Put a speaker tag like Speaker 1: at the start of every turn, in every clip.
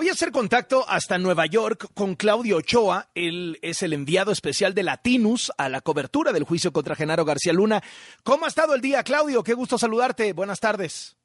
Speaker 1: Voy a hacer contacto hasta Nueva York con Claudio Ochoa. Él es el enviado especial de Latinus a la cobertura del juicio contra Genaro García Luna. ¿Cómo ha estado el día, Claudio? Qué gusto saludarte. Buenas tardes.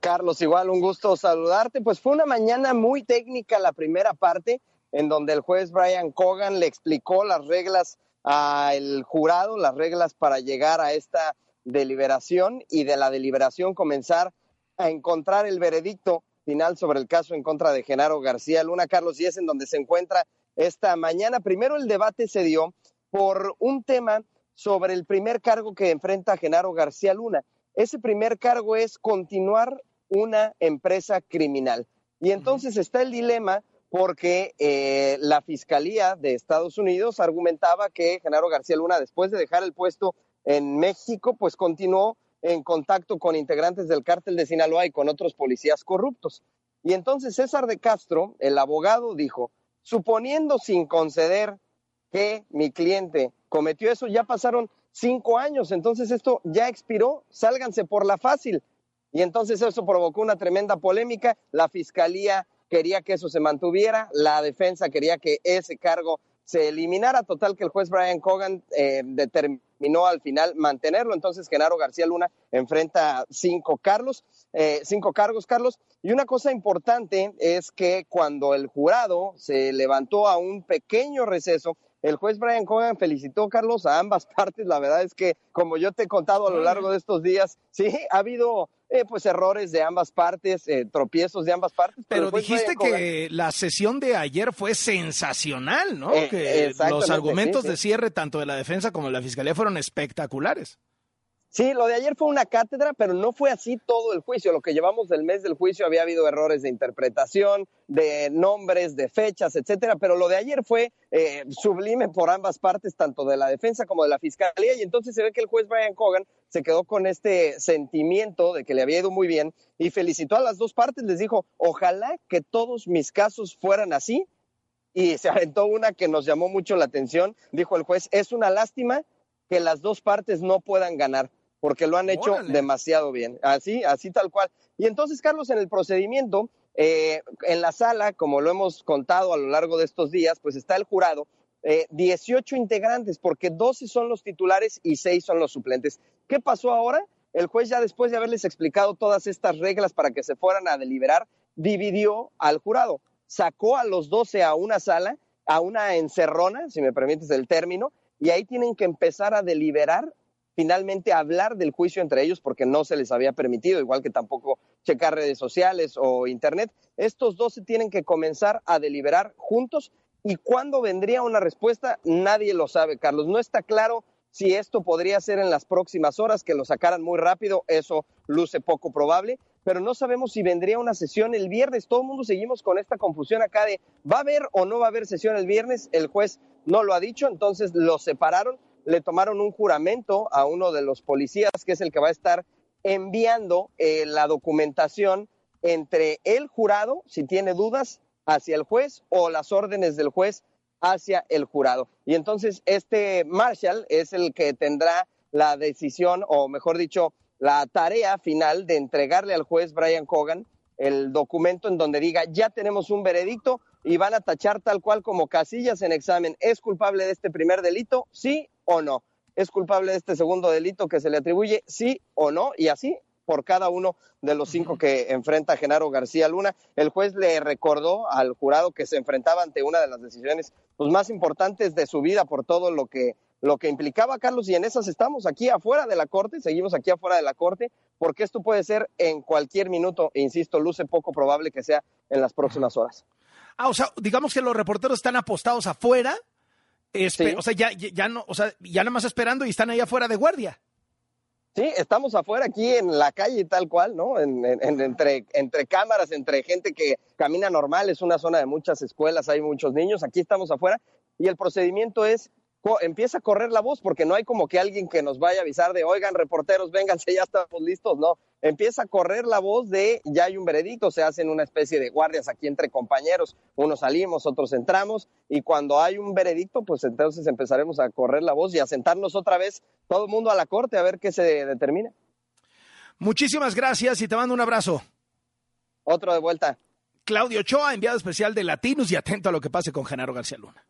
Speaker 2: Carlos, igual un gusto saludarte. Pues fue una mañana muy técnica la primera parte, en donde el juez Brian Cogan le explicó las reglas al jurado, las reglas para llegar a esta deliberación y de la deliberación comenzar a encontrar el veredicto final sobre el caso en contra de Genaro García Luna, Carlos, y es en donde se encuentra esta mañana. Primero el debate se dio por un tema sobre el primer cargo que enfrenta Genaro García Luna. Ese primer cargo es continuar una empresa criminal. Y entonces está el dilema porque eh, la Fiscalía de Estados Unidos argumentaba que Genaro García Luna, después de dejar el puesto en México, pues continuó en contacto con integrantes del cártel de Sinaloa y con otros policías corruptos. Y entonces César de Castro, el abogado, dijo, suponiendo sin conceder que mi cliente cometió eso, ya pasaron cinco años, entonces esto ya expiró, sálganse por la fácil. Y entonces eso provocó una tremenda polémica, la fiscalía quería que eso se mantuviera, la defensa quería que ese cargo se eliminara, total que el juez Brian Cogan eh, determinó al final mantenerlo, entonces Genaro García Luna enfrenta cinco, Carlos, eh, cinco cargos, Carlos, y una cosa importante es que cuando el jurado se levantó a un pequeño receso, el juez Brian Cogan felicitó, Carlos, a ambas partes. La verdad es que, como yo te he contado a lo largo de estos días, sí, ha habido eh, pues errores de ambas partes, eh, tropiezos de ambas partes.
Speaker 1: Pero, dijiste que la sesión de ayer fue sensacional, ¿no? Eh, que los argumentos de cierre tanto de la defensa como de la fiscalía fueron espectaculares.
Speaker 2: Sí, lo de ayer fue una cátedra, pero no fue así todo el juicio. Lo que llevamos del mes del juicio había habido errores de interpretación, de nombres, de fechas, etcétera, pero lo de ayer fue eh, sublime por ambas partes, tanto de la defensa como de la fiscalía, y entonces se ve que el juez Brian Cogan se quedó con este sentimiento de que le había ido muy bien y felicitó a las dos partes, les dijo, ojalá que todos mis casos fueran así, y se aventó una que nos llamó mucho la atención, dijo el juez, es una lástima que las dos partes no puedan ganar porque lo han hecho demasiado bien. Así, así tal cual. Y entonces, Carlos, en el procedimiento, eh, en la sala, como lo hemos contado a lo largo de estos días, pues está el jurado, eh, 18 integrantes, porque 12 son los titulares y 6 son los suplentes. ¿Qué pasó ahora? El juez ya después de haberles explicado todas estas reglas para que se fueran a deliberar, dividió al jurado, sacó a los 12 a una sala, a una encerrona, si me permites el término, y ahí tienen que empezar a deliberar finalmente hablar del juicio entre ellos porque no se les había permitido, igual que tampoco checar redes sociales o internet. Estos dos se tienen que comenzar a deliberar juntos y cuándo vendría una respuesta, nadie lo sabe, Carlos. No está claro si esto podría ser en las próximas horas, que lo sacaran muy rápido, eso luce poco probable, pero no sabemos si vendría una sesión el viernes. Todo el mundo seguimos con esta confusión acá de ¿va a haber o no va a haber sesión el viernes? El juez no lo ha dicho, entonces lo separaron le tomaron un juramento a uno de los policías, que es el que va a estar enviando eh, la documentación entre el jurado, si tiene dudas, hacia el juez o las órdenes del juez hacia el jurado. Y entonces este Marshall es el que tendrá la decisión, o mejor dicho, la tarea final de entregarle al juez Brian Cogan el documento en donde diga, ya tenemos un veredicto y van a tachar tal cual como casillas en examen. ¿Es culpable de este primer delito? Sí o no. ¿Es culpable de este segundo delito que se le atribuye? Sí o no. Y así por cada uno de los cinco que enfrenta Genaro García Luna. El juez le recordó al jurado que se enfrentaba ante una de las decisiones pues, más importantes de su vida por todo lo que, lo que implicaba, Carlos, y en esas estamos aquí afuera de la corte, seguimos aquí afuera de la corte, porque esto puede ser en cualquier minuto, e insisto, luce poco probable que sea en las próximas horas.
Speaker 1: Ah, o sea, digamos que los reporteros están apostados afuera o sea, ya, ya no, o sea, ya nada más esperando y están ahí afuera de guardia.
Speaker 2: Sí, estamos afuera aquí en la calle tal cual, ¿no? entre, entre cámaras, entre gente que camina normal, es una zona de muchas escuelas, hay muchos niños, aquí estamos afuera y el procedimiento es empieza a correr la voz porque no hay como que alguien que nos vaya a avisar de, oigan, reporteros, vénganse, ya estamos listos, no. Empieza a correr la voz de, ya hay un veredicto, se hacen una especie de guardias aquí entre compañeros, unos salimos, otros entramos, y cuando hay un veredicto, pues entonces empezaremos a correr la voz y a sentarnos otra vez todo el mundo a la corte a ver qué se determina.
Speaker 1: Muchísimas gracias y te mando un abrazo.
Speaker 2: Otro de vuelta.
Speaker 1: Claudio Ochoa, enviado especial de Latinos y atento a lo que pase con Genaro García Luna.